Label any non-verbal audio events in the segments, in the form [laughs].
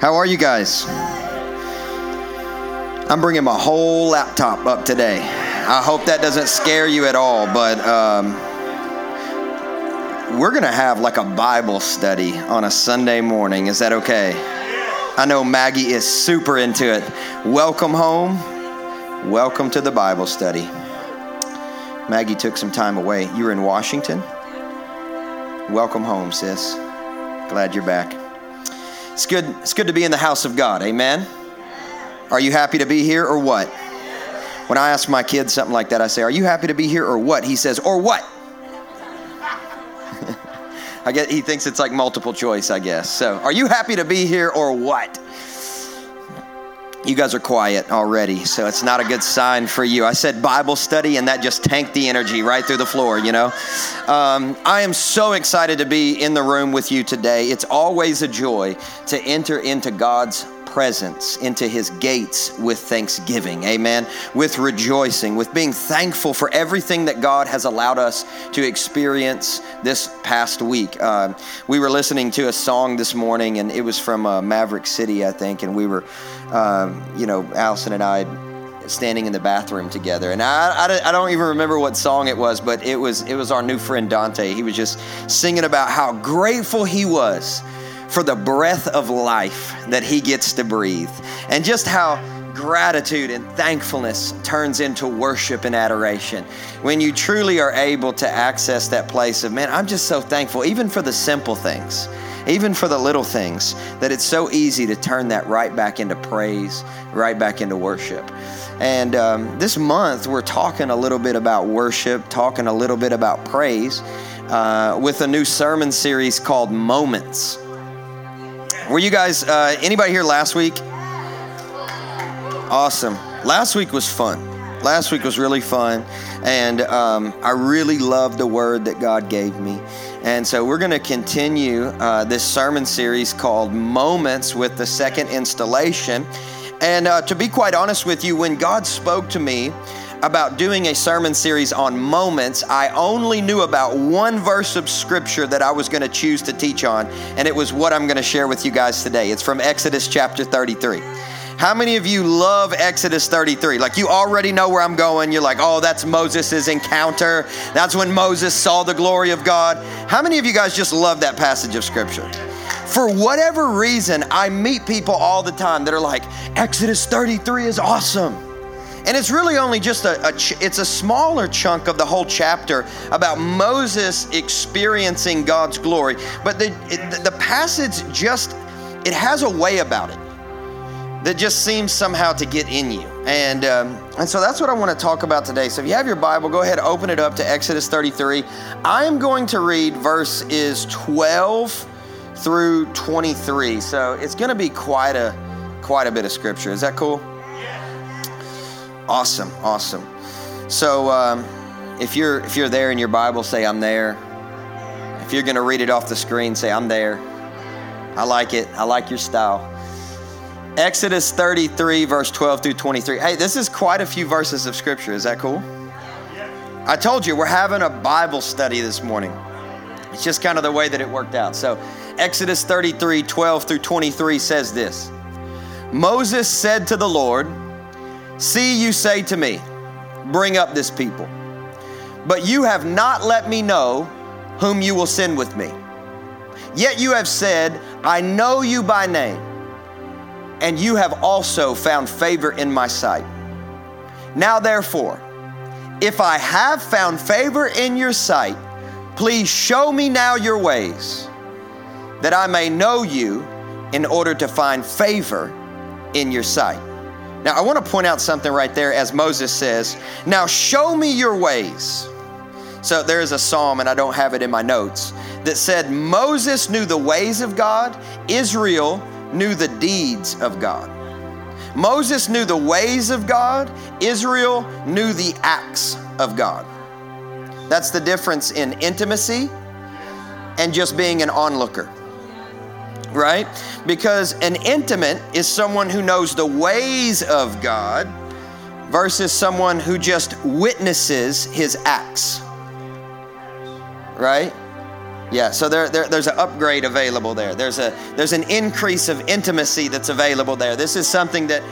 How are you guys? I'm bringing my whole laptop up today. I hope that doesn't scare you at all, but um, we're going to have like a Bible study on a Sunday morning. Is that okay? I know Maggie is super into it. Welcome home. Welcome to the Bible study. Maggie took some time away. You were in Washington? Welcome home, sis. Glad you're back. It's good, it's good to be in the house of God. Amen. Are you happy to be here or what? When I ask my kids something like that, I say, Are you happy to be here or what? He says, Or what? [laughs] I get he thinks it's like multiple choice, I guess. So, are you happy to be here or what? You guys are quiet already, so it's not a good sign for you. I said Bible study, and that just tanked the energy right through the floor, you know? Um, I am so excited to be in the room with you today. It's always a joy to enter into God's presence into his gates with thanksgiving. Amen. With rejoicing, with being thankful for everything that God has allowed us to experience this past week. Uh, we were listening to a song this morning, and it was from uh, Maverick City, I think, and we were, um, you know, Allison and I standing in the bathroom together. And I, I, I, don't even remember what song it was but it was it was our new friend dante. He was just singing about how grateful he was for the breath of life that he gets to breathe, and just how gratitude and thankfulness turns into worship and adoration. When you truly are able to access that place of, man, I'm just so thankful, even for the simple things, even for the little things, that it's so easy to turn that right back into praise, right back into worship. And um, this month, we're talking a little bit about worship, talking a little bit about praise uh, with a new sermon series called Moments. Were you guys, uh, anybody here last week? Awesome. Last week was fun. Last week was really fun. And um, I really loved the word that God gave me. And so we're going to continue uh, this sermon series called Moments with the second installation. And uh, to be quite honest with you, when God spoke to me, about doing a sermon series on moments, I only knew about one verse of scripture that I was going to choose to teach on, and it was what I'm going to share with you guys today. It's from Exodus chapter 33. How many of you love Exodus 33? Like you already know where I'm going. You're like, oh, that's Moses' encounter. That's when Moses saw the glory of God. How many of you guys just love that passage of scripture? For whatever reason, I meet people all the time that are like, Exodus 33 is awesome. And it's really only just a, a ch- it's a smaller chunk of the whole chapter about Moses experiencing God's glory. But the, it, the passage just, it has a way about it that just seems somehow to get in you. And, um, and so that's what I want to talk about today. So if you have your Bible, go ahead, open it up to Exodus 33. I am going to read verses 12 through 23. So it's going to be quite a, quite a bit of scripture. Is that cool? Awesome, awesome. So um, if you're if you're there in your Bible, say I'm there. If you're going to read it off the screen, say I'm there. I like it. I like your style. Exodus 33, verse 12 through 23. Hey, this is quite a few verses of scripture. Is that cool? I told you we're having a Bible study this morning. It's just kind of the way that it worked out. So, Exodus 33, 12 through 23 says this Moses said to the Lord, See, you say to me, Bring up this people. But you have not let me know whom you will send with me. Yet you have said, I know you by name, and you have also found favor in my sight. Now, therefore, if I have found favor in your sight, please show me now your ways, that I may know you in order to find favor in your sight. Now, I want to point out something right there as Moses says, Now show me your ways. So there is a psalm, and I don't have it in my notes, that said Moses knew the ways of God, Israel knew the deeds of God. Moses knew the ways of God, Israel knew the acts of God. That's the difference in intimacy and just being an onlooker right? Because an intimate is someone who knows the ways of God versus someone who just witnesses his acts, right? Yeah, so there, there, there's an upgrade available there. There's, a, there's an increase of intimacy that's available there. This is something that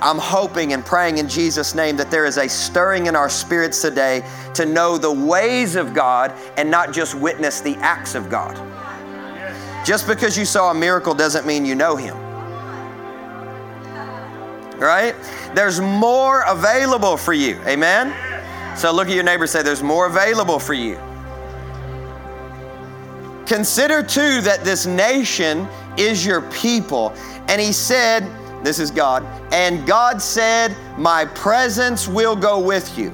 I'm hoping and praying in Jesus' name that there is a stirring in our spirits today to know the ways of God and not just witness the acts of God. Just because you saw a miracle doesn't mean you know Him. Right? There's more available for you. Amen? So look at your neighbor say, There's more available for you. Consider too that this nation is your people. And he said, This is God, and God said, My presence will go with you,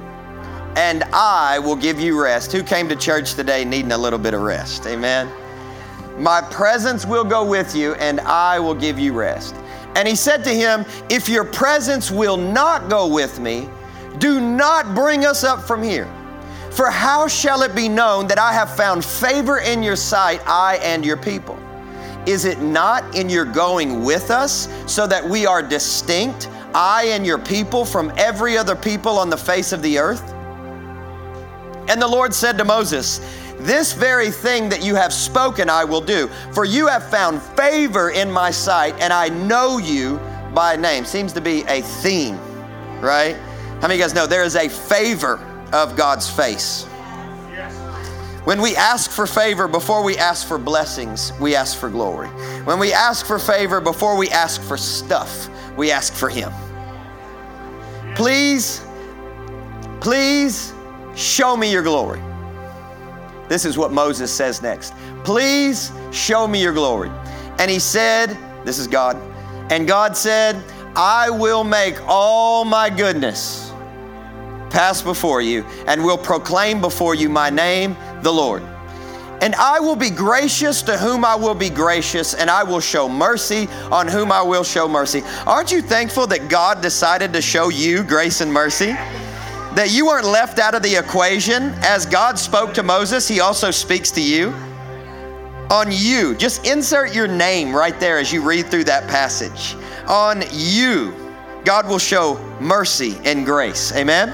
and I will give you rest. Who came to church today needing a little bit of rest? Amen. My presence will go with you, and I will give you rest. And he said to him, If your presence will not go with me, do not bring us up from here. For how shall it be known that I have found favor in your sight, I and your people? Is it not in your going with us, so that we are distinct, I and your people, from every other people on the face of the earth? And the Lord said to Moses, This very thing that you have spoken I will do, for you have found favor in my sight, and I know you by name. Seems to be a theme, right? How many of you guys know there is a favor of God's face. When we ask for favor before we ask for blessings, we ask for glory. When we ask for favor before we ask for stuff, we ask for Him. Please, please show me your glory. This is what Moses says next. Please show me your glory. And he said, This is God. And God said, I will make all my goodness pass before you, and will proclaim before you my name, the Lord. And I will be gracious to whom I will be gracious, and I will show mercy on whom I will show mercy. Aren't you thankful that God decided to show you grace and mercy? That you weren't left out of the equation. As God spoke to Moses, He also speaks to you. On you, just insert your name right there as you read through that passage. On you, God will show mercy and grace. Amen?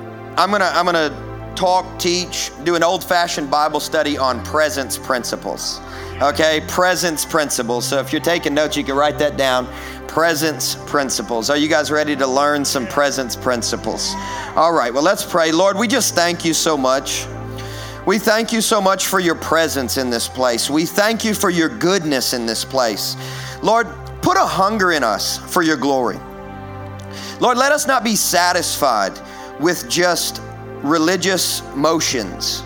I'm gonna I'm gonna talk, teach, do an old-fashioned Bible study on presence principles. Okay, presence principles. So if you're taking notes, you can write that down. Presence principles. Are you guys ready to learn some presence principles? All right, well, let's pray. Lord, we just thank you so much. We thank you so much for your presence in this place. We thank you for your goodness in this place. Lord, put a hunger in us for your glory. Lord, let us not be satisfied with just religious motions.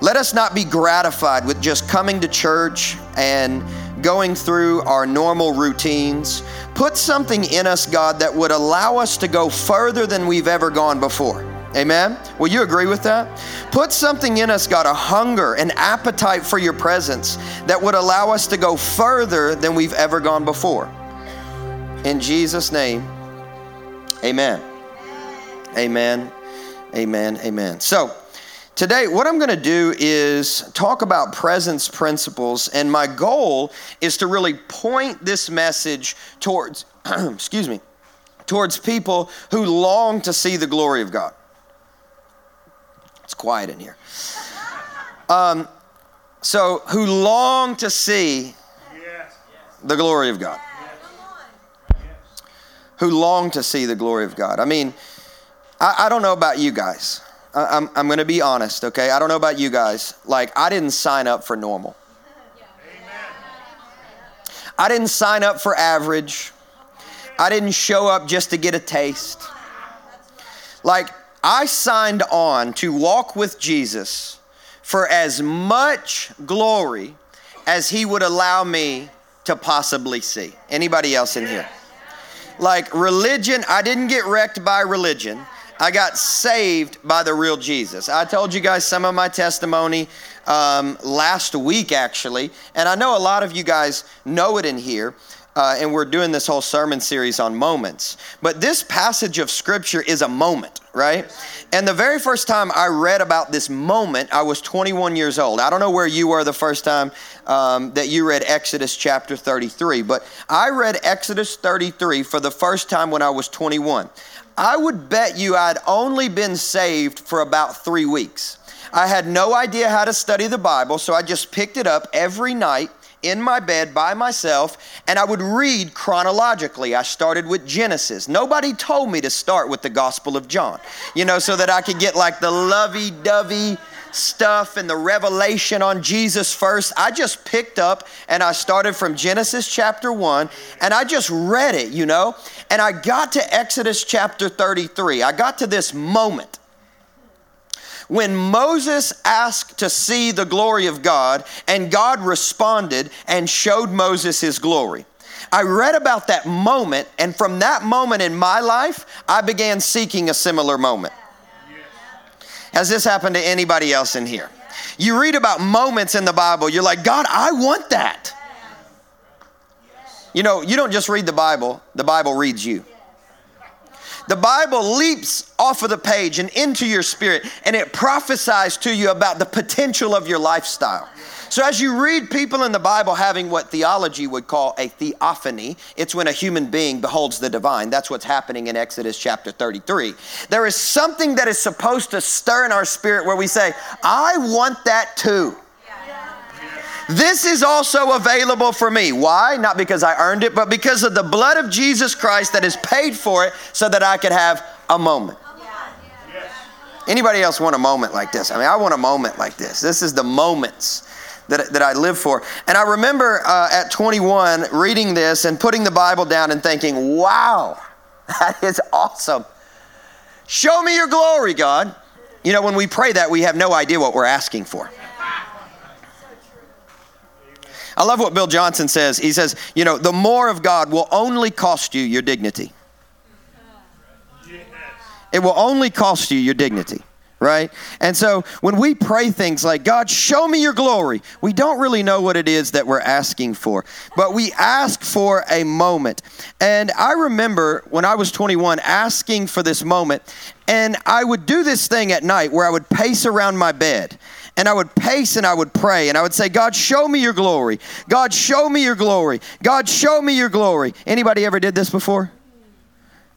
Let us not be gratified with just coming to church and going through our normal routines. Put something in us, God, that would allow us to go further than we've ever gone before. Amen? Will you agree with that? Put something in us, God, a hunger, an appetite for your presence that would allow us to go further than we've ever gone before. In Jesus' name, amen. Amen. Amen. Amen. So, today, what I'm going to do is talk about presence principles, and my goal is to really point this message towards, [clears throat] excuse me, towards people who long to see the glory of God. It's quiet in here. Um, so, who long to see the glory of God. Who long to see the glory of God. I mean, I, I don't know about you guys. I, I'm, I'm going to be honest, okay? I don't know about you guys. Like, I didn't sign up for normal. I didn't sign up for average. I didn't show up just to get a taste. Like, I signed on to walk with Jesus for as much glory as he would allow me to possibly see. Anybody else in here? Like religion, I didn't get wrecked by religion. I got saved by the real Jesus. I told you guys some of my testimony um, last week, actually, and I know a lot of you guys know it in here. Uh, and we're doing this whole sermon series on moments. But this passage of scripture is a moment, right? And the very first time I read about this moment, I was 21 years old. I don't know where you were the first time um, that you read Exodus chapter 33, but I read Exodus 33 for the first time when I was 21. I would bet you I'd only been saved for about three weeks. I had no idea how to study the Bible, so I just picked it up every night in my bed by myself and I would read chronologically. I started with Genesis. Nobody told me to start with the Gospel of John, you know, so that I could get like the lovey dovey stuff and the revelation on Jesus first. I just picked up and I started from Genesis chapter 1 and I just read it, you know, and I got to Exodus chapter 33. I got to this moment when Moses asked to see the glory of God, and God responded and showed Moses his glory. I read about that moment, and from that moment in my life, I began seeking a similar moment. Has this happened to anybody else in here? You read about moments in the Bible, you're like, God, I want that. You know, you don't just read the Bible, the Bible reads you the Bible leaps off of the page and into your spirit, and it prophesies to you about the potential of your lifestyle. So, as you read people in the Bible having what theology would call a theophany, it's when a human being beholds the divine. That's what's happening in Exodus chapter 33. There is something that is supposed to stir in our spirit where we say, I want that too. This is also available for me. Why? Not because I earned it, but because of the blood of Jesus Christ that has paid for it so that I could have a moment. Anybody else want a moment like this? I mean, I want a moment like this. This is the moments that, that I live for. And I remember uh, at 21 reading this and putting the Bible down and thinking, wow, [laughs] that is awesome. Show me your glory, God. You know, when we pray that, we have no idea what we're asking for. I love what Bill Johnson says. He says, you know, the more of God will only cost you your dignity. It will only cost you your dignity, right? And so when we pray things like, God, show me your glory, we don't really know what it is that we're asking for, but we ask for a moment. And I remember when I was 21 asking for this moment, and I would do this thing at night where I would pace around my bed and I would pace and I would pray and I would say, God, show me your glory. God, show me your glory. God, show me your glory. Anybody ever did this before?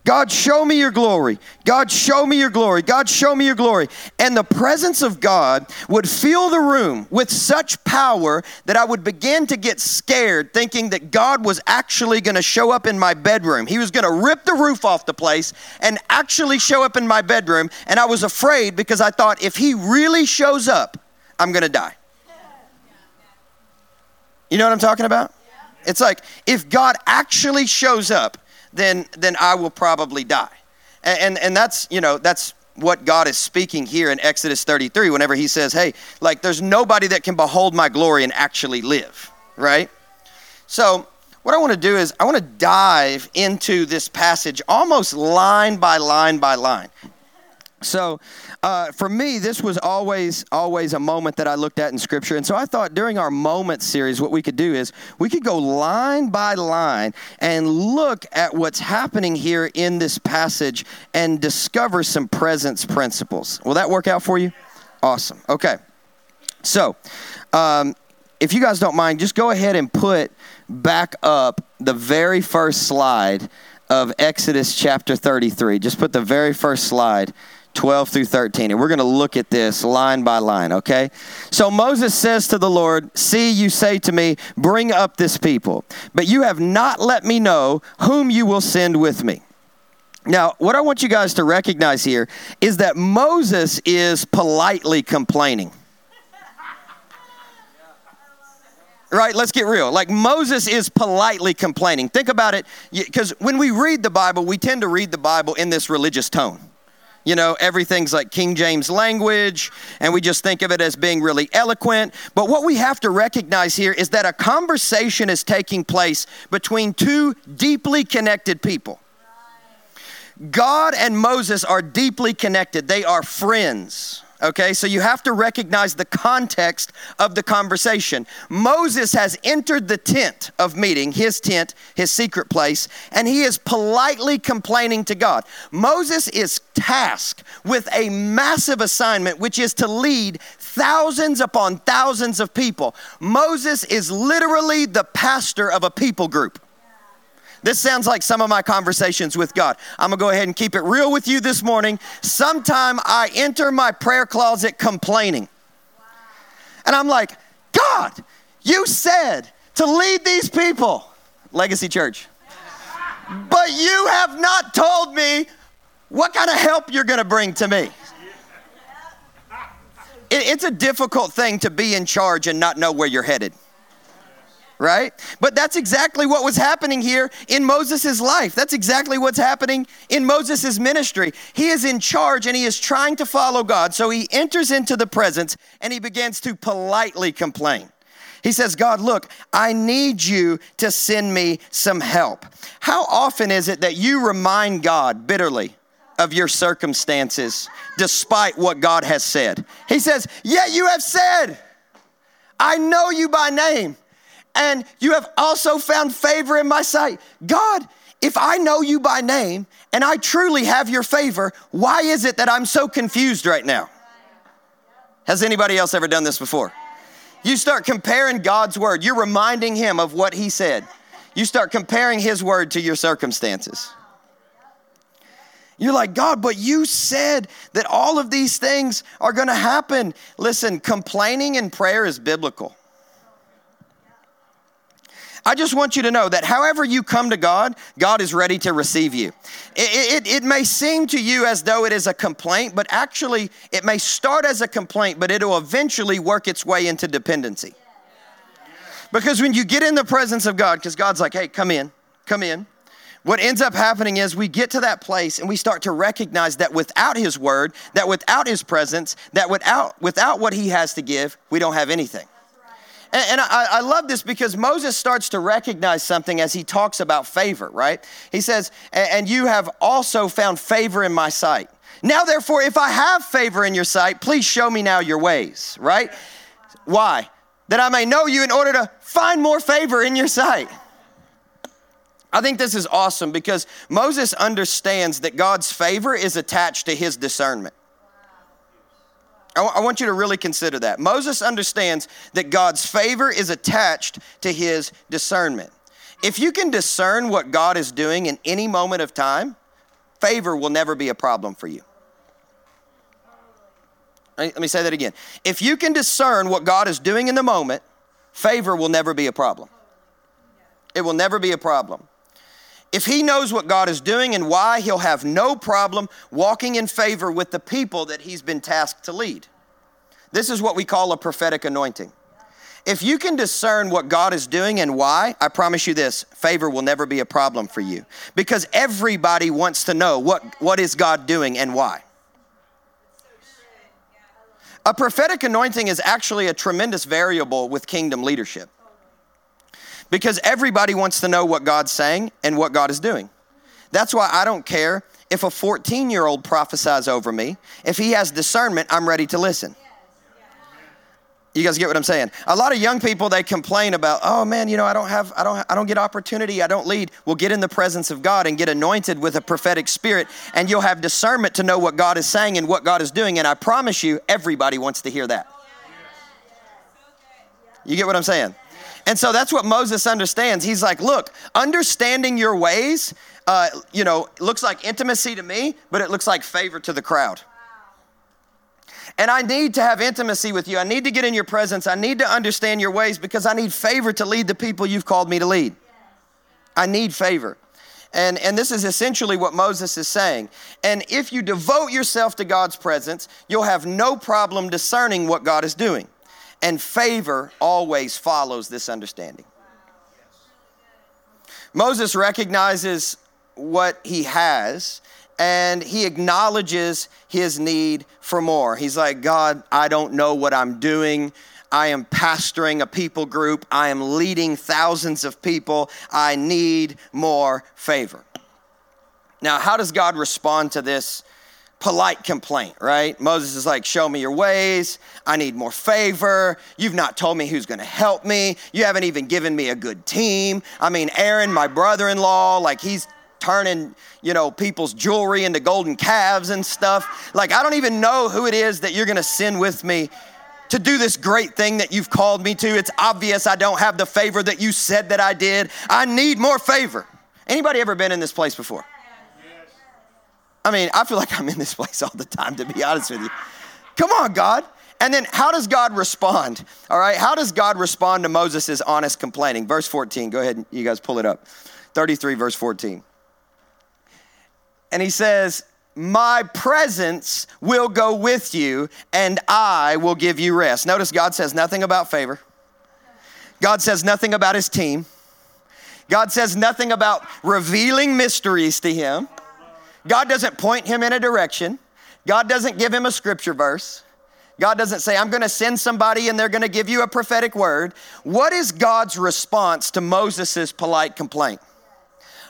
God, show me your glory. God, show me your glory. God, show me your glory. And the presence of God would fill the room with such power that I would begin to get scared, thinking that God was actually going to show up in my bedroom. He was going to rip the roof off the place and actually show up in my bedroom. And I was afraid because I thought if He really shows up, I'm going to die. You know what I'm talking about? It's like if God actually shows up, then then I will probably die. And, and and, that's, you know, that's what God is speaking here in Exodus 33 whenever he says, "Hey, like there's nobody that can behold my glory and actually live." Right? So, what I want to do is I want to dive into this passage almost line by line by line. So, uh, for me, this was always always a moment that I looked at in Scripture, and so I thought during our moment series, what we could do is we could go line by line and look at what's happening here in this passage and discover some presence principles. Will that work out for you? Awesome. Okay. So, um, if you guys don't mind, just go ahead and put back up the very first slide of Exodus chapter 33. Just put the very first slide 12 through 13. And we're going to look at this line by line, okay? So Moses says to the Lord, See, you say to me, Bring up this people, but you have not let me know whom you will send with me. Now, what I want you guys to recognize here is that Moses is politely complaining. right? Let's get real. Like Moses is politely complaining. Think about it, because when we read the Bible, we tend to read the Bible in this religious tone. You know, everything's like King James language, and we just think of it as being really eloquent. But what we have to recognize here is that a conversation is taking place between two deeply connected people. God and Moses are deeply connected, they are friends. Okay, so you have to recognize the context of the conversation. Moses has entered the tent of meeting, his tent, his secret place, and he is politely complaining to God. Moses is tasked with a massive assignment, which is to lead thousands upon thousands of people. Moses is literally the pastor of a people group. This sounds like some of my conversations with God. I'm gonna go ahead and keep it real with you this morning. Sometime I enter my prayer closet complaining. And I'm like, God, you said to lead these people, Legacy Church, but you have not told me what kind of help you're gonna bring to me. it's a difficult thing to be in charge and not know where you're headed right? But that's exactly what was happening here in Moses' life. That's exactly what's happening in Moses' ministry. He is in charge and he is trying to follow God. So he enters into the presence and he begins to politely complain. He says, God, look, I need you to send me some help. How often is it that you remind God bitterly of your circumstances despite what God has said? He says, Yet you have said, I know you by name and you have also found favor in my sight. God, if I know you by name and I truly have your favor, why is it that I'm so confused right now? Has anybody else ever done this before? You start comparing God's word, you're reminding him of what he said. You start comparing his word to your circumstances. You're like, God, but you said that all of these things are gonna happen. Listen, complaining in prayer is biblical. I just want you to know that however you come to God, God is ready to receive you. It, it, it, may seem to you as though it is a complaint, but actually, it may start as a complaint, but it'll eventually work its way into dependency. Because when you get in the presence of God, because God's like, hey, come in, come in. What ends up happening is we get to that place and we start to recognize that without His word, that without His presence, that without, without what He has to give, we don't have anything. And, I, I, love this because Moses starts to recognize something as he talks about favor, right? He says, And you have also found favor in my sight. Now, therefore, if I have favor in your sight, please show me now your ways, right? Why? That I may know you in order to find more favor in your sight. I think this is awesome because Moses understands that God's favor is attached to his discernment. I want you to really consider that. Moses understands that God's favor is attached to his discernment. If you can discern what God is doing in any moment of time, favor will never be a problem for you. Let me say that again. If you can discern what God is doing in the moment, favor will never be a problem. It will never be a problem. If he knows what God is doing and why, he'll have no problem walking in favor with the people that he's been tasked to lead. This is what we call a prophetic anointing. If you can discern what God is doing and why, I promise you this favor will never be a problem for you because everybody wants to know what, what is God doing and why. A prophetic anointing is actually a tremendous variable with kingdom leadership because everybody wants to know what God's saying and what God is doing. That's why I don't care if a 14 year old prophesies over me. If he has discernment, I'm ready to listen. You guys get what I'm saying? A lot of young people they complain about, "Oh man, you know, I don't have I don't I don't get opportunity, I don't lead." Well, get in the presence of God and get anointed with a prophetic spirit and you'll have discernment to know what God is saying and what God is doing and I promise you everybody wants to hear that. You get what I'm saying? And so that's what Moses understands. He's like, look, understanding your ways, uh, you know, looks like intimacy to me, but it looks like favor to the crowd. And I need to have intimacy with you. I need to get in your presence. I need to understand your ways because I need favor to lead the people you've called me to lead. I need favor. And, and this is essentially what Moses is saying. And if you devote yourself to God's presence, you'll have no problem discerning what God is doing and favor always follows this understanding. Moses recognizes what he has and he acknowledges his need for more. He's like, God, I don't know what I'm doing. I am pastoring a people group. I am leading thousands of people. I need more favor. Now, how does God respond to this polite complaint, right? Moses is like, Show me your ways. I need more favor. You've not told me who's going to help me. You haven't even given me a good team. I mean, Aaron, my brother in law, like he's turning, you know, people's jewelry into golden calves and stuff. Like, I don't even know who it is that you're going to send with me to do this great thing that you've called me to. It's obvious I don't have the favor that you said that I did. I need more favor. Anybody ever been in this place before? I mean, I feel like I'm in this place all the time, to be honest with you. Come on, God. And then how does God respond? All right, how does God respond to Moses' honest complaining? Verse 14, go ahead, and you guys pull it up. 33, verse 14. And he says, My presence will go with you, and I will give you rest. Notice God says nothing about favor, God says nothing about his team, God says nothing about revealing mysteries to him. God doesn't point him in a direction. God doesn't give him a scripture verse. God doesn't say, I'm going to send somebody and they're going to give you a prophetic word. What is God's response to Moses' polite complaint?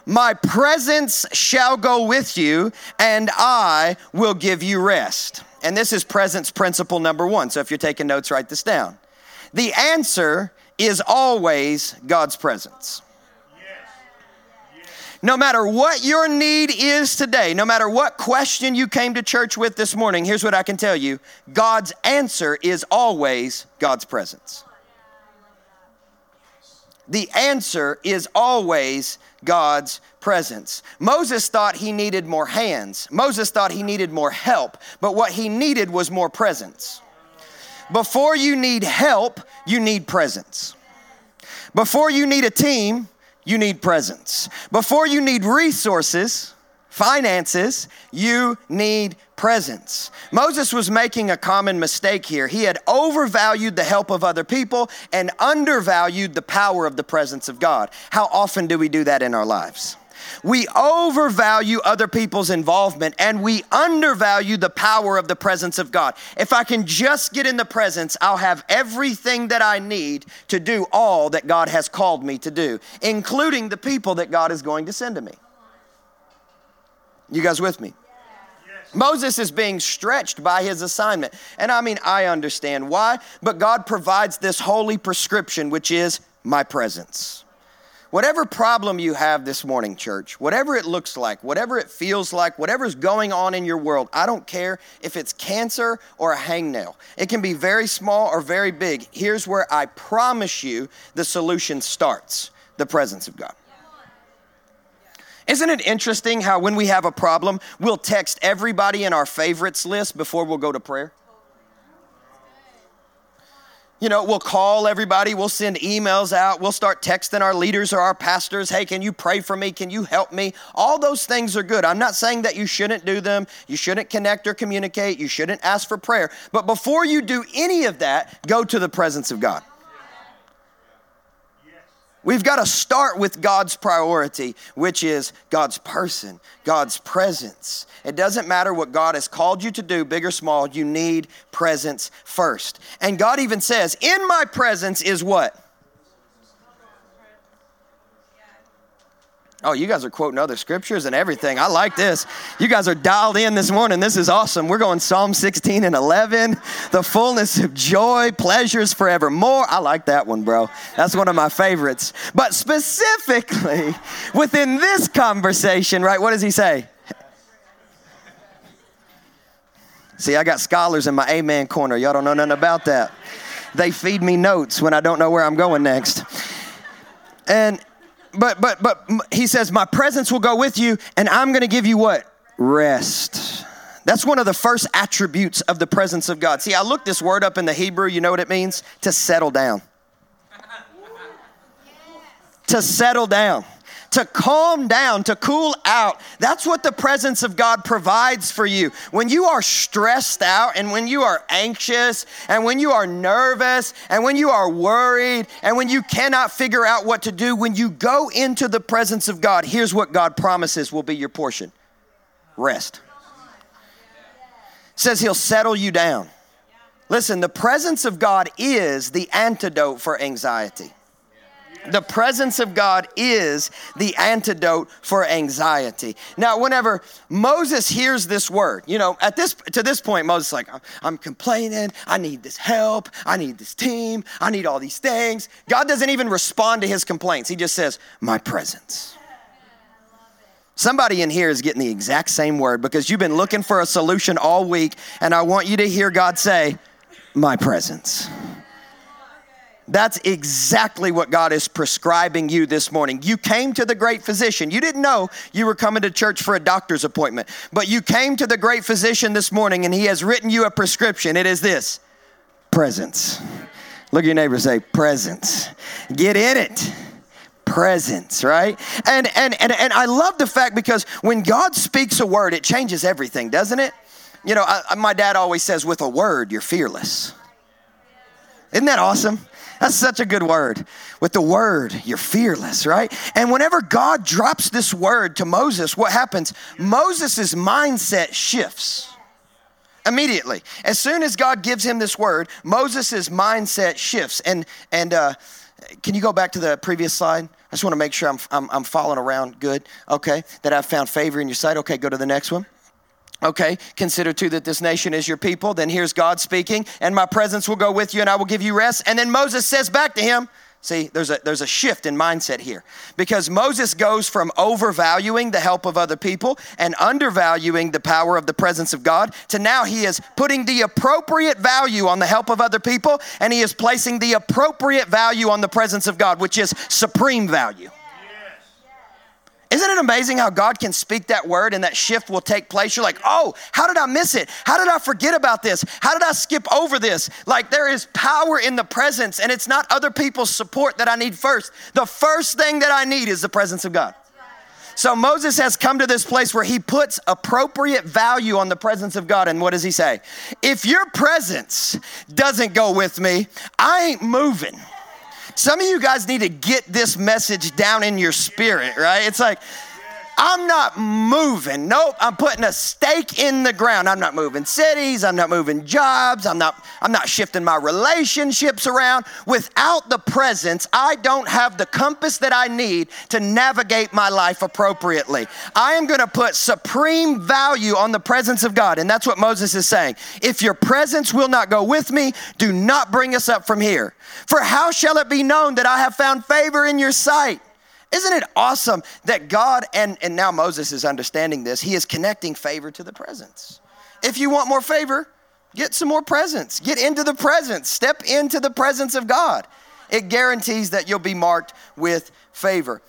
My presence shall go with you, and I will give you rest. And this is presence principle number one. So if you're taking notes, write this down. The answer is always God's presence. No matter what your need is today, no matter what question you came to church with this morning, here's what I can tell you God's answer is always God's presence. The answer is always God's presence. Moses thought he needed more hands. Moses thought he needed more help, but what he needed was more presence. Before you need help, you need presence. Before you need a team, you need presence. Before you need resources, finances, you need presence. Moses was making a common mistake here. He had overvalued the help of other people and undervalued the power of the presence of God. How often do we do that in our lives? We overvalue other people's involvement and we undervalue the power of the presence of God. If I can just get in the presence, I'll have everything that I need to do all that God has called me to do, including the people that God is going to send to me. You guys with me? Moses is being stretched by his assignment. And I mean, I understand why, but God provides this holy prescription, which is my presence. Whatever problem you have this morning, church, whatever it looks like, whatever it feels like, whatever's going on in your world, I don't care if it's cancer or a hangnail. It can be very small or very big. Here's where I promise you the solution starts the presence of God. Isn't it interesting how when we have a problem, we'll text everybody in our favorites list before we'll go to prayer? You know, we'll call everybody, we'll send emails out, we'll start texting our leaders or our pastors, hey, can you pray for me? Can you help me? All those things are good. I'm not saying that you shouldn't do them, you shouldn't connect or communicate, you shouldn't ask for prayer. But before you do any of that, go to the presence of God. We've got to start with God's priority, which is God's person, God's presence. It doesn't matter what God has called you to do, big or small, you need presence first. And God even says, In my presence is what? Oh, you guys are quoting other scriptures and everything. I like this. You guys are dialed in this morning. This is awesome. We're going Psalm 16 and 11. The fullness of joy, pleasures forevermore. I like that one, bro. That's one of my favorites. But specifically within this conversation, right, what does he say? See, I got scholars in my amen corner. Y'all don't know nothing about that. They feed me notes when I don't know where I'm going next. And but but but he says my presence will go with you and I'm going to give you what? Rest. That's one of the first attributes of the presence of God. See, I looked this word up in the Hebrew, you know what it means? To settle down. [laughs] to settle down to calm down, to cool out. That's what the presence of God provides for you. When you are stressed out and when you are anxious and when you are nervous and when you are worried and when you cannot figure out what to do, when you go into the presence of God, here's what God promises will be your portion rest. says he'll settle you down. Listen, the presence of God is the antidote for anxiety. The presence of God is the antidote for anxiety. Now, whenever Moses hears this word, you know, at this to this point, Moses like, I'm complaining, I need this help, I need this team, I need all these things. God doesn't even respond to his complaints. He just says, My presence. Somebody in here is getting the exact same word because you've been looking for a solution all week, and I want you to hear God say, My presence. That's exactly what God is prescribing you this morning. You came to the great physician. You didn't know you were coming to church for a doctor's appointment, but you came to the great physician this morning and he has written you a prescription. It is this presence. Look at your neighbor say, presence. Get in it presence, right? And, and, and, and I love the fact because when God speaks a word, it changes everything, doesn't it? You know, I, my dad always says, with a word, you're fearless. Isn't that awesome? That's such a good word. With the word, you're fearless, right? And whenever God drops this word to Moses, what happens? Moses' mindset shifts immediately. As soon as God gives him this word, Moses' mindset shifts. And, and uh, can you go back to the previous slide? I just want to make sure I'm, I'm, I'm following around good. Okay, that I've found favor in your sight. Okay, go to the next one. Okay, consider too that this nation is your people. Then here's God speaking, and my presence will go with you, and I will give you rest. And then Moses says back to him, See, there's a, there's a shift in mindset here because Moses goes from overvaluing the help of other people and undervaluing the power of the presence of God to now he is putting the appropriate value on the help of other people and he is placing the appropriate value on the presence of God, which is supreme value. Isn't it amazing how God can speak that word and that shift will take place? You're like, oh, how did I miss it? How did I forget about this? How did I skip over this? Like, there is power in the presence, and it's not other people's support that I need first. The first thing that I need is the presence of God. So Moses has come to this place where he puts appropriate value on the presence of God. And what does he say? If your presence doesn't go with me, I ain't moving. Some of you guys need to get this message down in your spirit, right? It's like, I'm not moving. Nope, I'm putting a stake in the ground. I'm not moving cities, I'm not moving jobs, I'm not I'm not shifting my relationships around. Without the presence, I don't have the compass that I need to navigate my life appropriately. I am going to put supreme value on the presence of God, and that's what Moses is saying. If your presence will not go with me, do not bring us up from here. For how shall it be known that I have found favor in your sight? Isn't it awesome that God, and, and now Moses is understanding this, he is connecting favor to the presence. If you want more favor, get some more presence. Get into the presence. Step into the presence of God. It guarantees that you'll be marked with favor.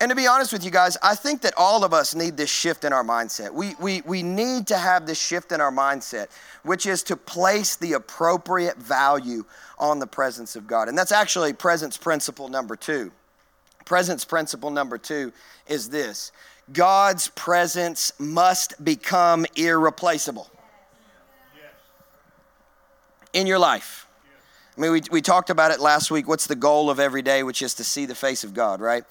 And to be honest with you guys, I think that all of us need this shift in our mindset. We, we, we need to have this shift in our mindset, which is to place the appropriate value on the presence of God. And that's actually presence principle number two. Presence principle number two is this God's presence must become irreplaceable in your life. I mean, we, we talked about it last week. What's the goal of every day, which is to see the face of God, right?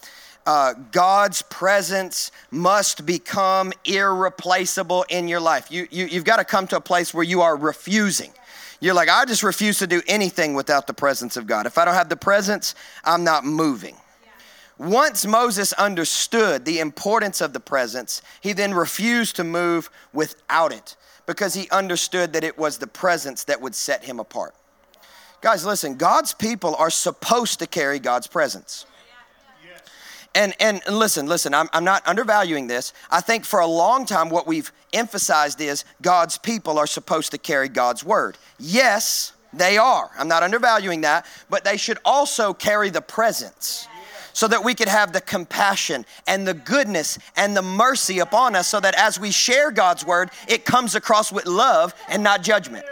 Uh, God's presence must become irreplaceable in your life. You, you, you've got to come to a place where you are refusing. You're like, I just refuse to do anything without the presence of God. If I don't have the presence, I'm not moving. Once Moses understood the importance of the presence, he then refused to move without it because he understood that it was the presence that would set him apart. Guys, listen, God's people are supposed to carry God's presence. And, and listen, listen, I'm, I'm not undervaluing this. I think for a long time, what we've emphasized is God's people are supposed to carry God's word. Yes, they are. I'm not undervaluing that, but they should also carry the presence so that we could have the compassion and the goodness and the mercy upon us so that as we share God's word, it comes across with love and not judgment.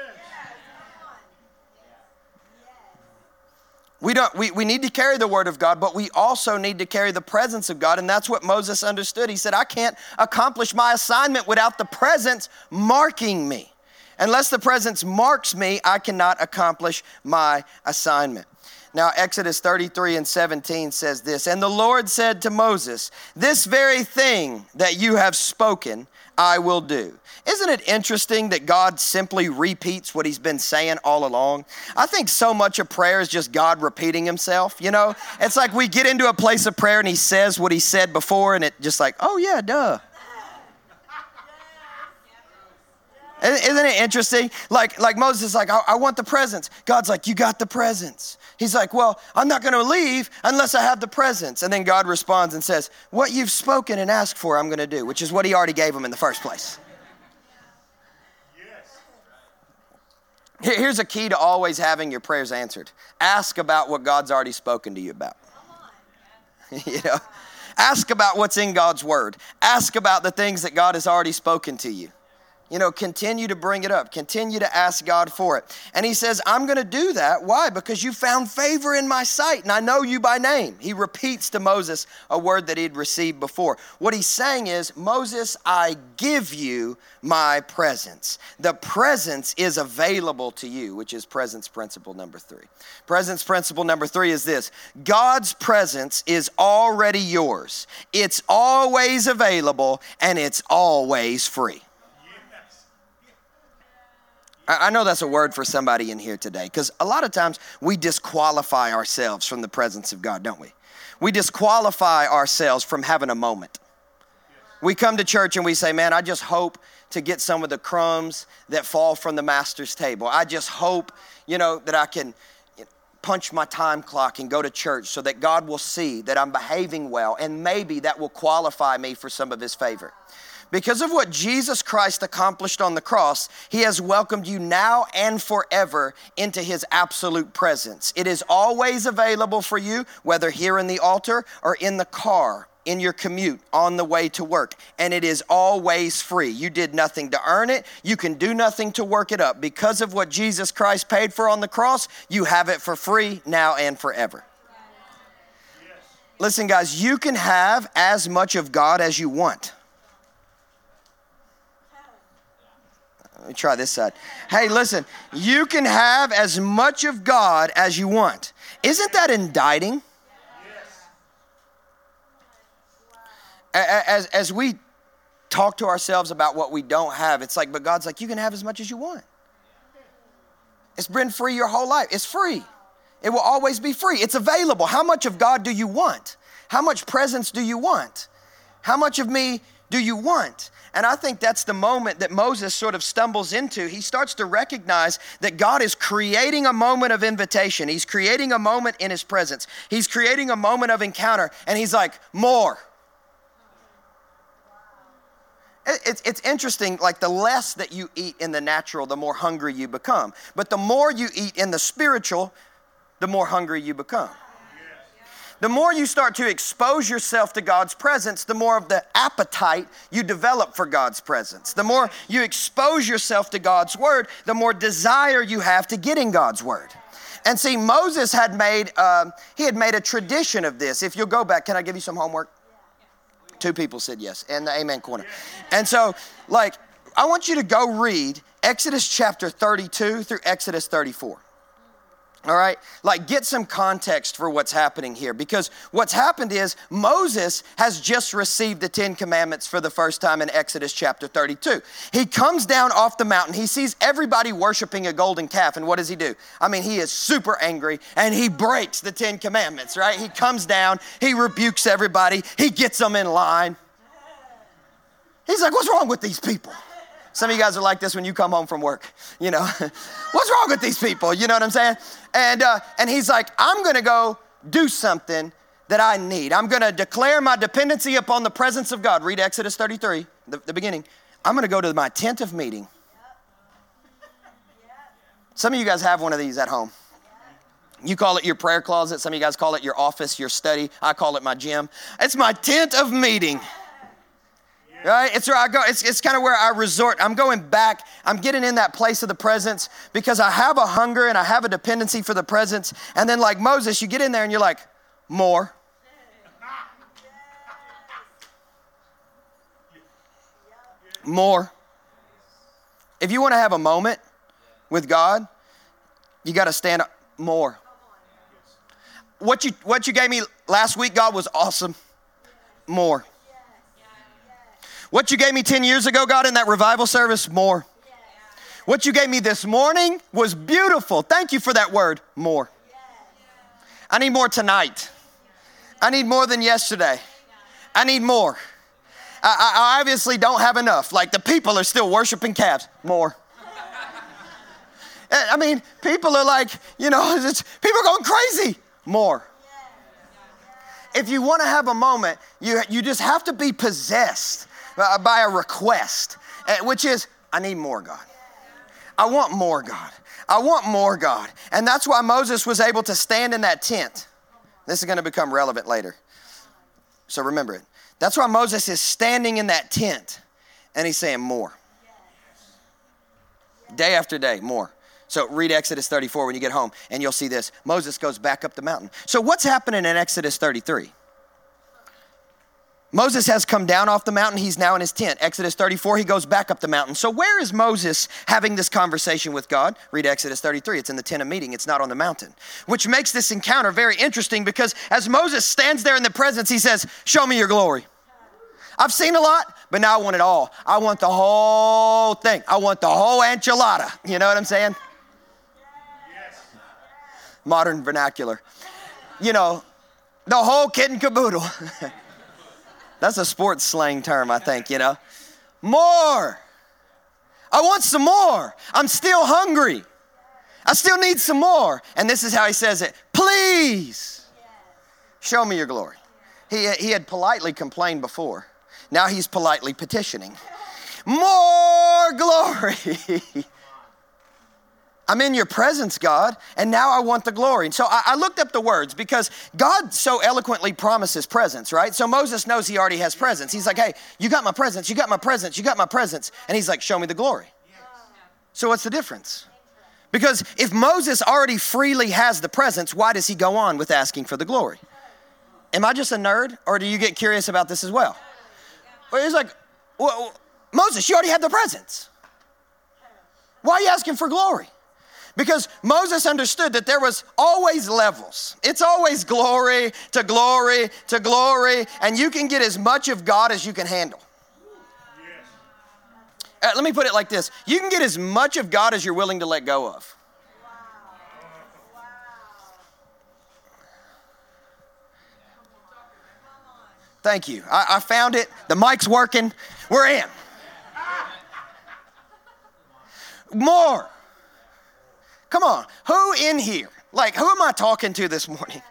We, don't, we, we need to carry the word of God, but we also need to carry the presence of God. And that's what Moses understood. He said, I can't accomplish my assignment without the presence marking me. Unless the presence marks me, I cannot accomplish my assignment. Now, Exodus 33 and 17 says this And the Lord said to Moses, This very thing that you have spoken, I will do. Isn't it interesting that God simply repeats what he's been saying all along? I think so much of prayer is just God repeating himself, you know? It's like we get into a place of prayer and he says what he said before, and it just like, oh yeah, duh. Isn't it interesting? Like, like Moses is like, I, I want the presence. God's like, you got the presence. He's like, well, I'm not going to leave unless I have the presence. And then God responds and says, what you've spoken and asked for, I'm going to do, which is what he already gave him in the first place. Yes. Here's a key to always having your prayers answered. Ask about what God's already spoken to you about. [laughs] you know, ask about what's in God's word. Ask about the things that God has already spoken to you. You know, continue to bring it up, continue to ask God for it. And he says, I'm going to do that. Why? Because you found favor in my sight and I know you by name. He repeats to Moses a word that he'd received before. What he's saying is, Moses, I give you my presence. The presence is available to you, which is presence principle number three. Presence principle number three is this God's presence is already yours, it's always available, and it's always free. I know that's a word for somebody in here today because a lot of times we disqualify ourselves from the presence of God, don't we? We disqualify ourselves from having a moment. We come to church and we say, Man, I just hope to get some of the crumbs that fall from the master's table. I just hope, you know, that I can punch my time clock and go to church so that God will see that I'm behaving well and maybe that will qualify me for some of his favor. Because of what Jesus Christ accomplished on the cross, He has welcomed you now and forever into His absolute presence. It is always available for you, whether here in the altar or in the car, in your commute, on the way to work. And it is always free. You did nothing to earn it, you can do nothing to work it up. Because of what Jesus Christ paid for on the cross, you have it for free now and forever. Listen, guys, you can have as much of God as you want. Let me try this side. Hey, listen, you can have as much of God as you want. Isn't that indicting? As, as we talk to ourselves about what we don't have, it's like, but God's like, you can have as much as you want. It's been free your whole life. It's free. It will always be free. It's available. How much of God do you want? How much presence do you want? How much of me do you want? And I think that's the moment that Moses sort of stumbles into. He starts to recognize that God is creating a moment of invitation, He's creating a moment in His presence, He's creating a moment of encounter, and He's like, more. It's, interesting, like the less that you eat in the natural, the more hungry you become. But the more you eat in the spiritual, the more hungry you become the more you start to expose yourself to God's presence, the more of the appetite you develop for God's presence. The more you expose yourself to God's word, the more desire you have to get in God's word. And see, Moses had made um, he had made a tradition of this. If you'll go back, can I give you some homework? Two people said yes, in the amen corner. And so, like, I want you to go read Exodus chapter 32 through Exodus 34. All right, like get some context for what's happening here because what's happened is Moses has just received the Ten Commandments for the first time in Exodus chapter 32. He comes down off the mountain, he sees everybody worshiping a golden calf, and what does he do? I mean, he is super angry and he breaks the Ten Commandments, right? He comes down, he rebukes everybody, he gets them in line. He's like, What's wrong with these people? Some of you guys are like this when you come home from work. You know, [laughs] what's wrong with these people? You know what I'm saying? And, uh, and he's like, I'm going to go do something that I need. I'm going to declare my dependency upon the presence of God. Read Exodus 33, the, the beginning. I'm going to go to my tent of meeting. Some of you guys have one of these at home. You call it your prayer closet. Some of you guys call it your office, your study. I call it my gym. It's my tent of meeting right? It's where I go. It's, it's kind of where I resort. I'm going back. I'm getting in that place of the presence because I have a hunger and I have a dependency for the presence. And then, like Moses, you get in there and you're like, more. More. If you want to have a moment with God, you got to stand up more. what you what you gave me last week, God, was awesome. More. What you gave me 10 years ago, God, in that revival service, more. What you gave me this morning was beautiful. Thank you for that word, more. I need more tonight. I need more than yesterday. I need more. I, I obviously don't have enough. Like the people are still worshiping calves. More. Eh, I mean, people are like, you know, [laughs] people are going crazy. More. If you want to have a moment, you, you just have to be possessed by a request, uh, which is, I need more, God. I want more, God. I want more, God. And that's why Moses was able to stand in that tent. This is going to become relevant later. So remember it. That's why Moses is standing in that tent and he's saying, More. Day after day, more. So read Exodus 34 when you get home, and you'll see this. Moses goes back up the mountain. So what's happening in Exodus 33? Moses has come down off the mountain. He's now in his tent. Exodus 34, he goes back up the mountain. So, where is Moses having this conversation with God? Read Exodus 33. It's in the tent of meeting, it's not on the mountain, which makes this encounter very interesting because as Moses stands there in the presence, he says, Show me your glory. I've seen a lot, but now I want it all. I want the whole thing. I want the whole enchilada. You know what I'm saying? Yes. Modern vernacular. You know, the whole kit and caboodle. [laughs] That's a sports slang term, I think, you know. More. I want some more. I'm still hungry. I still need some more. And this is how he says it Please show me your glory. He, he had politely complained before. Now he's politely petitioning. More glory. [laughs] I'm in your presence, God, and now I want the glory. And so I, I, looked up the words because God so eloquently promises presence, right? So Moses knows he already has presence. He's like, hey, you got my presence, you got my presence, you got my presence. And he's like, show me the glory. So what's the difference? Because if Moses already freely has the presence, why does he go on with asking for the glory? Am I just a nerd, or do you get curious about this as well? Well, he's like, well, Moses, you already have the presence. Why are you asking for glory? Because Moses understood that there was always levels. It's always glory to glory to glory, and you can get as much of God as you can handle. Uh, let me put it like this you can get as much of God as you're willing to let go of. Thank you. I, I found it. The mic's working. We're in. More. Come on, who in here, like, who am I talking to this morning?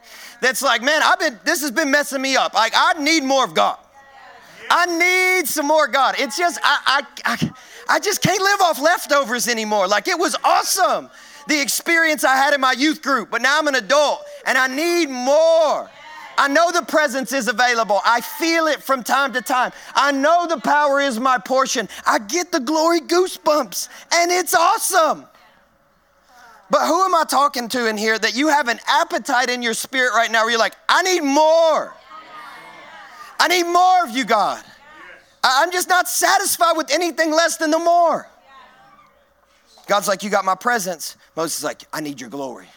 That's like, man, I've been, this has been messing me up. Like, I need more of God. I need some more God. It's just, I, I, I, I just can't live off leftovers anymore. Like, it was awesome, the experience I had in my youth group, but now I'm an adult and I need more. I know the presence is available. I feel it from time to time. I know the power is my portion. I get the glory goosebumps, and it's awesome. But who am I talking to in here that you have an appetite in your spirit right now where you're like, I need more. I need more of you, God. I'm just not satisfied with anything less than the more. God's like, You got my presence. Moses is like, I need your glory.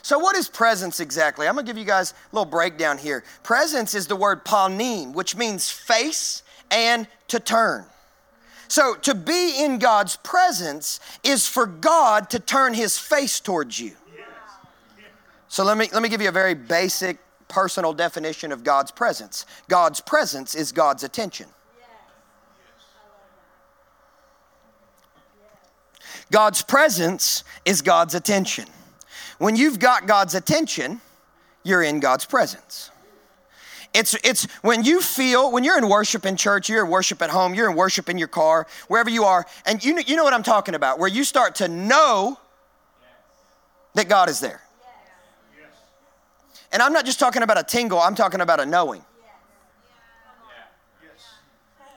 So, what is presence exactly? I'm gonna give you guys a little breakdown here. Presence is the word panim, which means face and to turn. So to be in God's presence is for God to turn his face towards you. So let me, let me give you a very basic personal definition of God's presence. God's presence is God's attention. God's presence is God's attention. When you've got God's attention, you're in God's presence. It's, it's when you feel, when you're in worship in church, you're in worship at home, you're in worship in your car, wherever you are, and you know, you know what I'm talking about, where you start to know that God is there. And I'm not just talking about a tingle, I'm talking about a knowing.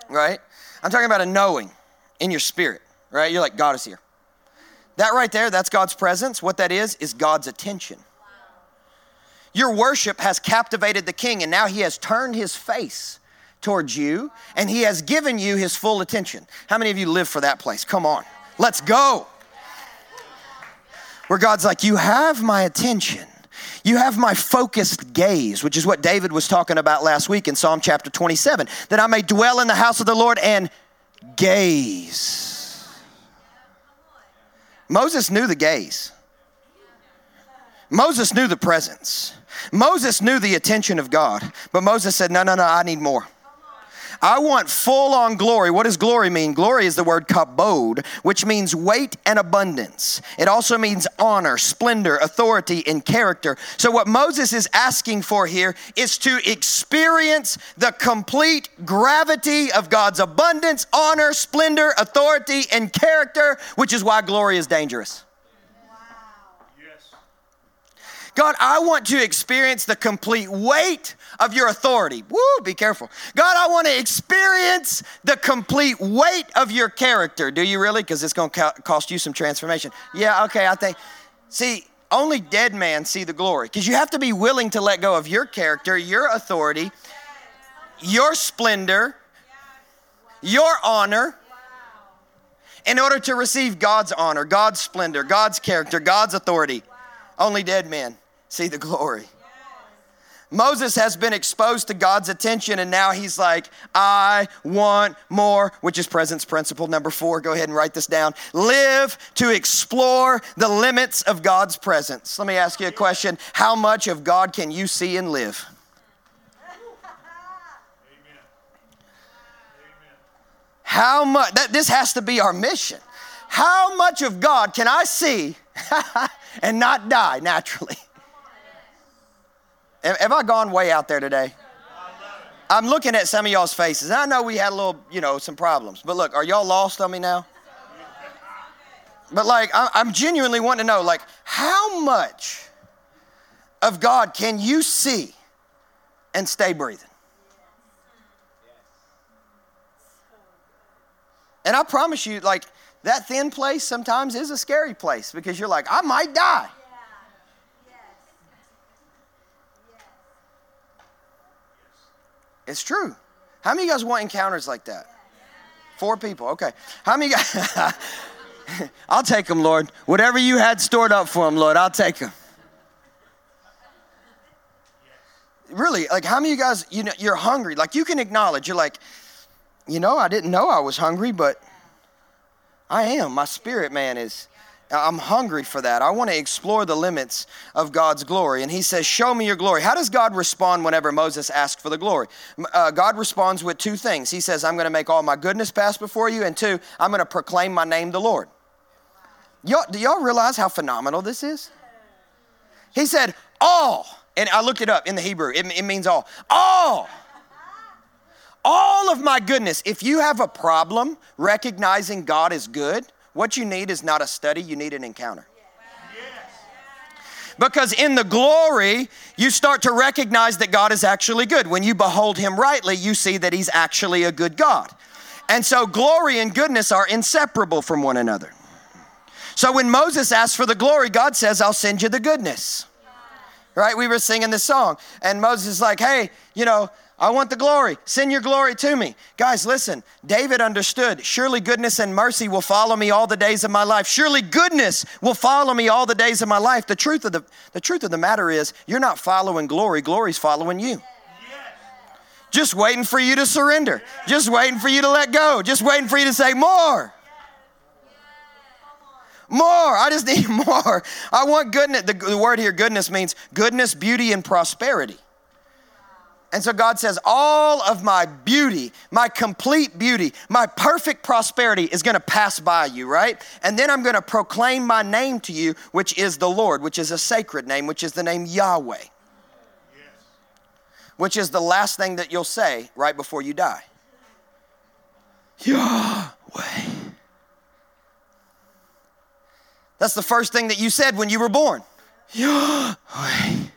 Right? I'm talking about a knowing in your spirit, right? You're like, God is here. That right there, that's God's presence. What that is, is God's attention. Your worship has captivated the king, and now he has turned his face towards you and he has given you his full attention. How many of you live for that place? Come on, let's go. Where God's like, You have my attention. You have my focused gaze, which is what David was talking about last week in Psalm chapter 27, that I may dwell in the house of the Lord and gaze. Moses knew the gaze. Moses knew the presence. Moses knew the attention of God, but Moses said, No, no, no, I need more. I want full on glory. What does glory mean? Glory is the word kabod, which means weight and abundance. It also means honor, splendor, authority, and character. So, what Moses is asking for here is to experience the complete gravity of God's abundance, honor, splendor, authority, and character, which is why glory is dangerous. God, I want to experience the complete weight of your authority. Woo, be careful. God, I want to experience the complete weight of your character. Do you really? Because it's going to cost you some transformation. Yeah, okay, I think. See, only dead men see the glory because you have to be willing to let go of your character, your authority, your splendor, your honor in order to receive God's honor, God's splendor, God's character, God's authority. Only dead men see the glory. Moses has been exposed to God's attention, and now he's like, I want more, which is presence principle number four. Go ahead and write this down. Live to explore the limits of God's presence. Let me ask you a question How much of God can you see and live? How much, that, this has to be our mission. How much of God can I see [laughs] and not die naturally? Have I gone way out there today? I'm looking at some of y'all's faces. I know we had a little, you know, some problems. But look, are y'all lost on me now? But like, I'm genuinely wanting to know, like, how much of God can you see and stay breathing? And I promise you, like, that thin place sometimes is a scary place because you're like, I might die. It's true. How many of you guys want encounters like that? Four people. Okay. How many guys? [laughs] I'll take them, Lord. Whatever you had stored up for them, Lord, I'll take them. Really, like how many of you guys, you know, you're hungry? Like you can acknowledge, you're like, you know, I didn't know I was hungry, but I am. My spirit, man, is I'm hungry for that. I want to explore the limits of God's glory. And he says, Show me your glory. How does God respond whenever Moses asks for the glory? Uh, God responds with two things. He says, I'm going to make all my goodness pass before you. And two, I'm going to proclaim my name, the Lord. Y'all, do y'all realize how phenomenal this is? He said, All. And I looked it up in the Hebrew, it, it means all. All all of my goodness. If you have a problem recognizing God is good, what you need is not a study, you need an encounter. Because in the glory, you start to recognize that God is actually good. When you behold Him rightly, you see that He's actually a good God. And so, glory and goodness are inseparable from one another. So, when Moses asks for the glory, God says, I'll send you the goodness. Right? We were singing this song, and Moses is like, hey, you know, I want the glory. Send your glory to me. Guys, listen. David understood. Surely goodness and mercy will follow me all the days of my life. Surely goodness will follow me all the days of my life. The truth of the, the, truth of the matter is, you're not following glory, glory's following you. Just waiting for you to surrender. Just waiting for you to let go. Just waiting for you to say, More. More. I just [laughs] need more. I want goodness. The, the word here, goodness, means goodness, beauty, and prosperity. And so God says, All of my beauty, my complete beauty, my perfect prosperity is gonna pass by you, right? And then I'm gonna proclaim my name to you, which is the Lord, which is a sacred name, which is the name Yahweh, yes. which is the last thing that you'll say right before you die. Yahweh. That's the first thing that you said when you were born. Yahweh.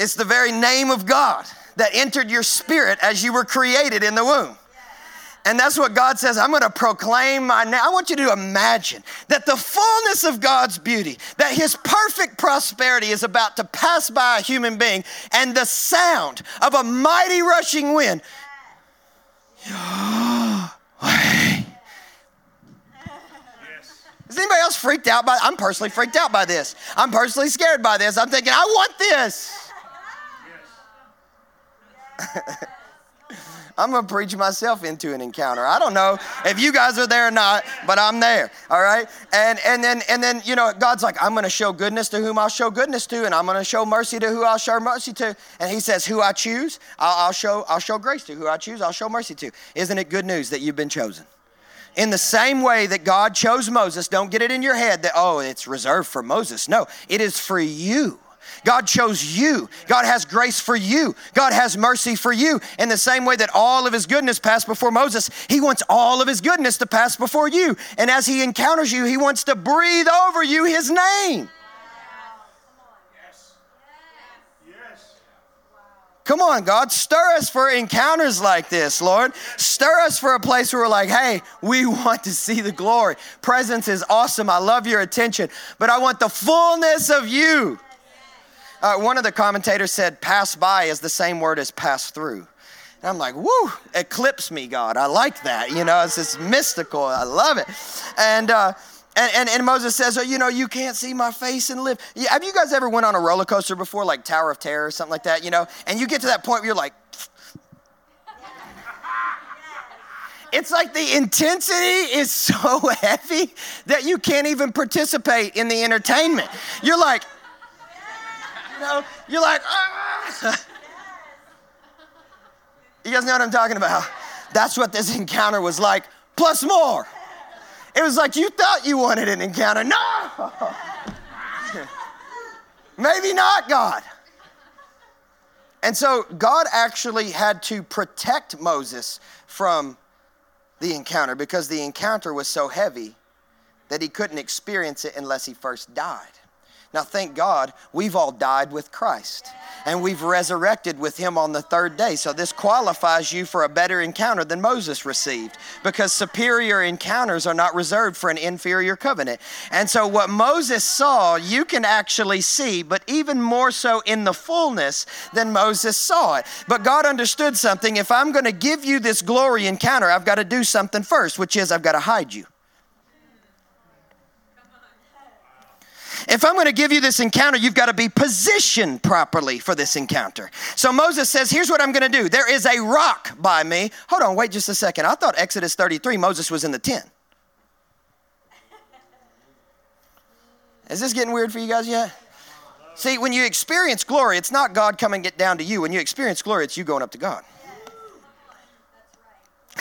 It's the very name of God that entered your spirit as you were created in the womb. And that's what God says. I'm going to proclaim my name. I want you to imagine that the fullness of God's beauty, that His perfect prosperity is about to pass by a human being, and the sound of a mighty rushing wind. Is anybody else freaked out by I'm personally freaked out by this. I'm personally scared by this. I'm thinking, I want this. [laughs] I'm gonna preach myself into an encounter. I don't know if you guys are there or not, but I'm there. All right. And and then and then you know God's like, I'm gonna show goodness to whom I'll show goodness to, and I'm gonna show mercy to who I'll show mercy to. And He says, who I choose, I'll, I'll show I'll show grace to. Who I choose, I'll show mercy to. Isn't it good news that you've been chosen? In the same way that God chose Moses, don't get it in your head that, oh, it's reserved for Moses. No, it is for you. God chose you. God has grace for you. God has mercy for you. In the same way that all of his goodness passed before Moses, he wants all of his goodness to pass before you. And as he encounters you, he wants to breathe over you his name. Come on, God, stir us for encounters like this, Lord. Stir us for a place where we're like, hey, we [laughs] want to see the glory. Presence is awesome. I love your attention, but I want the fullness of you. Uh, one of the commentators said, pass by is the same word as pass through. And I'm like, woo, eclipse me, God. I like that. You know, it's just mystical. I love it. And, uh, and, and, and, Moses says, oh, you know, you can't see my face and live. Have you guys ever went on a roller coaster before, like Tower of Terror or something like that, you know? And you get to that point where you're like, [laughs] it's like the intensity is [laughs] so heavy that you can't even participate in the entertainment. You're like, you're like, ah. You guys know what I'm talking about? That's what this encounter was like, plus more. It was like you thought you wanted an encounter. No! [laughs] Maybe not, God. And so God actually had to protect Moses from the encounter because the encounter was so heavy that he couldn't experience it unless he first died. Now, thank God, we've all died with Christ and we've resurrected with him on the third day. So, this qualifies you for a better encounter than Moses received because superior encounters are not reserved for an inferior covenant. And so, what Moses saw, you can actually see, but even more so in the fullness than Moses saw it. But God understood something. If I'm going to give you this glory encounter, I've got to do something first, which is I've got to hide you. If I'm going to give you this encounter, you've got to be positioned properly for this encounter. So Moses says, Here's what I'm going to do. There is a rock by me. Hold on, wait just a second. I thought Exodus 33, Moses was in the tent. Is this getting weird for you guys yet? See, when you experience glory, it's not God coming get down to you. When you experience glory, it's you going up to God.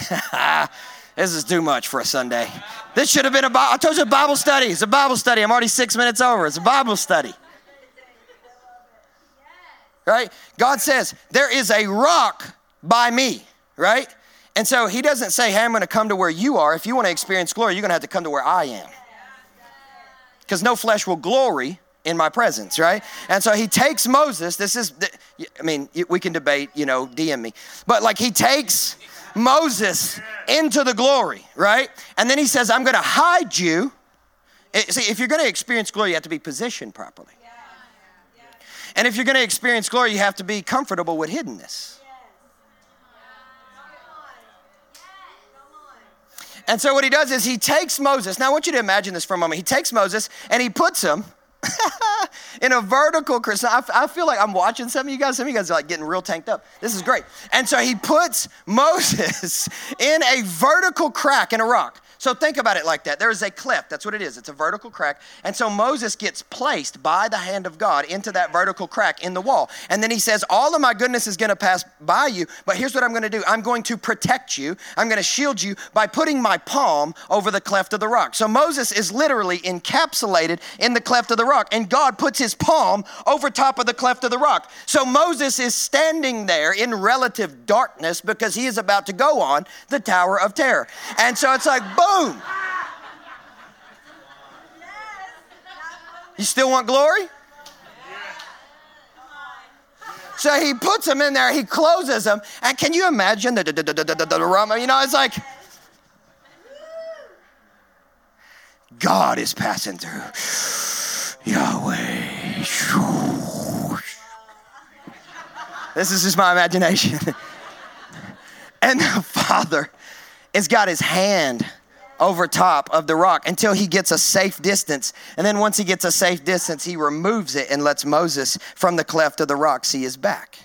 [laughs] [laughs] This is too much for a Sunday. This should have been a Bible. I told you a Bible study. It's a Bible study. I'm already six minutes over. It's a Bible study. Right? God says, There is a rock by me, right? And so he doesn't say, Hey, I'm going to come to where you are. If you want to experience glory, you're going to have to come to where I am. Because no flesh will glory in my presence, right? And so he takes Moses. This is, I mean, we can debate, you know, DM me. But like he takes Moses into the glory, right? And then he says, I'm going to hide you. Eh, see, if you're going to experience glory, you have to be positioned properly. And if you're going to experience glory, you have to be comfortable with hiddenness. And so what he does is he takes Moses. Now I want you to imagine this for a moment. He takes Moses and he puts him [laughs] in a vertical Chris. I, I feel like I'm watching some of you guys. Some of you guys are like getting real tanked up. This is great. And so he puts [laughs] Moses in a vertical crack in a rock. So think about it like that. There is a cleft. That's what it is. It's a vertical crack. And so Moses gets placed by the hand of God into that vertical crack in the wall. And then he says, All of my goodness is going to pass by you, but here's what I'm going to do I'm going to protect you. I'm going to shield you by putting my palm over the cleft of the rock. So Moses is literally encapsulated in the cleft of the rock, and God puts his palm over top of the cleft of the rock. So Moses is standing there in relative darkness because he is about to go on the Tower of Terror. And so it's like, boom You still want glory? So he puts them in there, he closes them, and can you imagine the, the, the, the, the, the aroma? You know, it's like God is passing through. Yahweh. This is just my imagination. [laughs] and the Father has got his hand over top of the rock until he gets a safe distance. And then once he gets a safe distance, he removes it and lets Moses from the cleft of the rock see his back.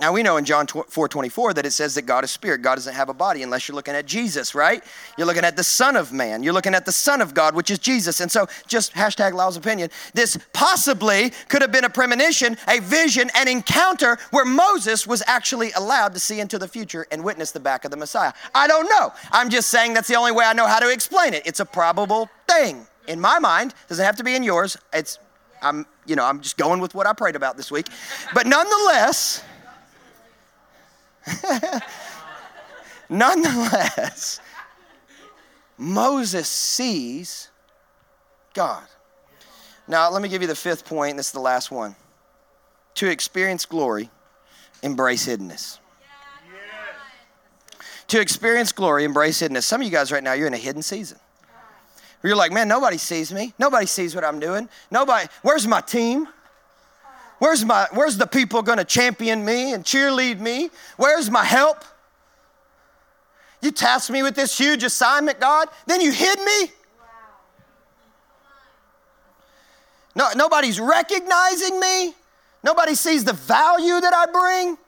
Now we know in John 4 24 that it says that God is spirit. God doesn't have a body unless you're looking at Jesus, right? You're looking at the Son of Man. You're looking at the Son of God, which is Jesus. And so, just hashtag Lyle's opinion, this possibly could have been a premonition, a vision, an encounter where Moses was actually allowed to see into the future and witness the back of the Messiah. I don't know. I'm just saying that's the only way I know how to explain it. It's a probable thing. In my mind, doesn't have to be in yours. It's I'm, you know, I'm just going with what I prayed about this week. But nonetheless, [laughs] Nonetheless, Moses sees God. Now, let me give you the fifth point. This is the last one. To experience glory, embrace hiddenness. To experience glory, embrace hiddenness. Some of you guys right now, you're in a hidden season. You're like, man, nobody sees me. Nobody sees what I'm doing. Nobody, where's my team? Where's, my, where's the people going to champion me and cheerlead me? Where's my help? You tasked me with this huge assignment, God, then you hid me? No, nobody's recognizing me. Nobody sees the value that I bring.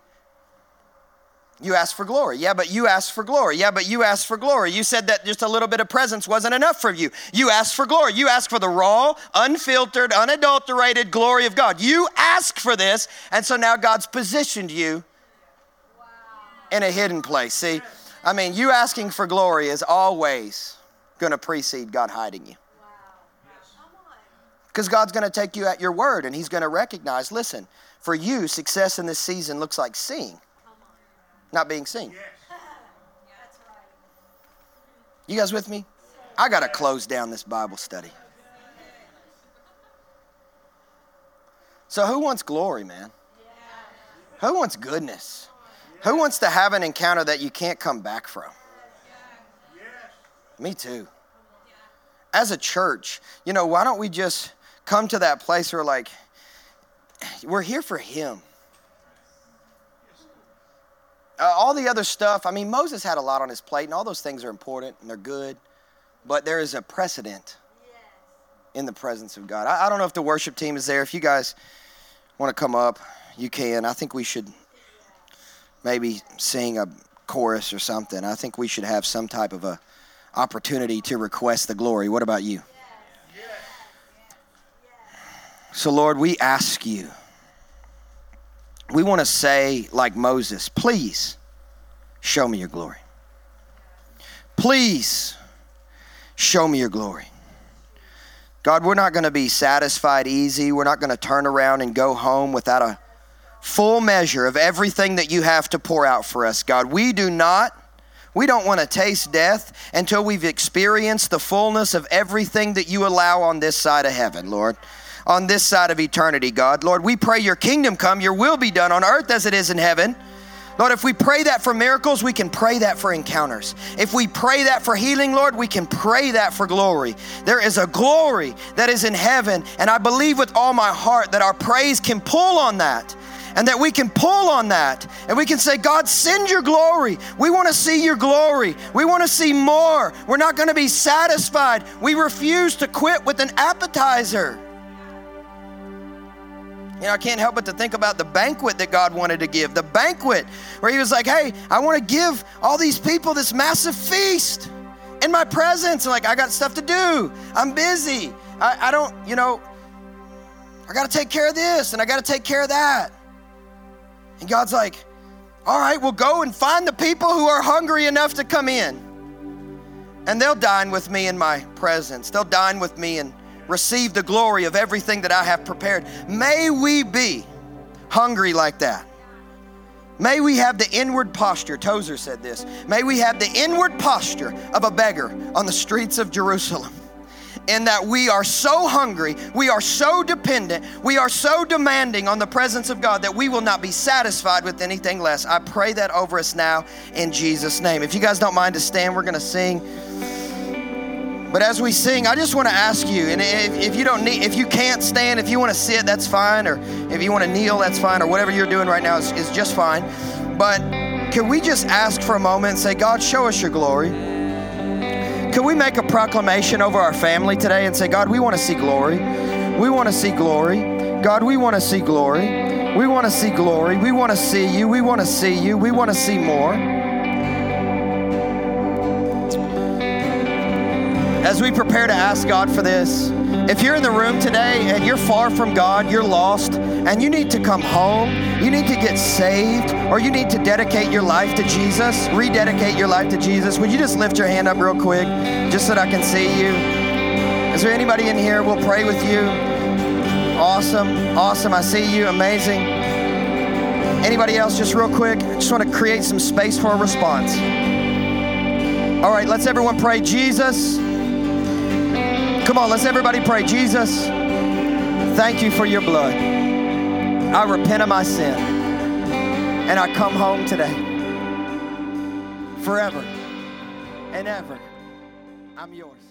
You asked for glory. Yeah, but you asked for glory. Yeah, but you asked for glory. You said that just a little bit of presence wasn't enough for you. You asked for glory. You asked for the raw, unfiltered, unadulterated glory of God. You asked for this, and so now God's positioned you in a hidden place. See, I mean, you asking for glory is always going to precede God hiding you. Because God's going to take you at your word and He's going to recognize listen, for you, success in this season looks like seeing not being seen. You guys with me? I got to close down this Bible study. So, who wants glory, man? Who wants goodness? Who wants to have an encounter that you can't come back from? Me too. As a church, you know, why don't we just come to that place where, like, we're here for Him. Uh, all the other stuff, I mean, Moses had a lot on his plate, and all those things are important and they're good, but there is a precedent in the presence of God. I, I don't know if the worship team is there. If you guys want to come up, you can. I think we should maybe sing a chorus or something. I think we should have some type of a opportunity to request the glory. What about you? So, Lord, we ask you we want to say, like Moses, please show me your glory. Please show me your glory. God, we're not going to be satisfied easy. We're not going to turn around and go home without a full measure of everything that you have to pour out for us, God. We do not. We don't want to taste death until we've experienced the fullness of everything that you allow on this side of heaven, Lord on this side of eternity, God. Lord, we pray your kingdom come, your will be done on earth as it is in heaven. Lord, if we pray that for miracles, we can pray that for encounters. If we pray that for healing, Lord, we can pray that for glory. There is a glory that is in heaven, and I believe with all my heart that our praise can pull on that and that we can pull on that and we can say, God, send your glory. We want to see your glory. We want to see more. We're not going to be satisfied. We refuse to quit with an appetizer. You know, I can't help but to think about the banquet that God wanted to give. The banquet where He was like, hey, I want to give all these people this massive feast in my presence. And like, I got stuff to do. I'm busy. I, I don't, you know, I got to take care of this and I got to take care of that. And God's like, all right, we'll go and find the people who are hungry enough to come in. And they'll dine with me in my presence. They'll dine with me in receive the glory of everything that I have prepared. May we be hungry like that. May we have the inward posture, Tozer said this. May we have the inward posture of a beggar on the streets of Jerusalem. In that we are so hungry, we are so dependent, we are so demanding on the presence of God that we will not be satisfied with anything less. I pray that over us now in Jesus' name. If you guys don't mind to stand, we're going to sing. But as we sing, I just want to ask you, and if, if, you don't need, if you can't stand, if you want to sit, that's fine, or if you want to kneel, that's fine, or whatever you're doing right now is, is just fine. But can we just ask for a moment and say, God, show us your glory? could we make a proclamation over our family today and say, God, we want to see glory. We want to see glory. God, we want to see glory. We want to see glory. We want to see you. We want to see you. We want to see more. As we prepare to ask God for this, if you're in the room today and you're far from God, you're lost, and you need to come home, you need to get saved, or you need to dedicate your life to Jesus, rededicate your life to Jesus, would you just lift your hand up real quick just so that I can see you? Is there anybody in here? We'll pray with you. Awesome, awesome. I see you. Amazing. Anybody else, just real quick? Just want to create some space for a response. All right, let's everyone pray. Jesus, come on, let's everybody pray. Jesus, thank you for your blood. I repent of my sin and I come home today. Forever and ever, I'm yours.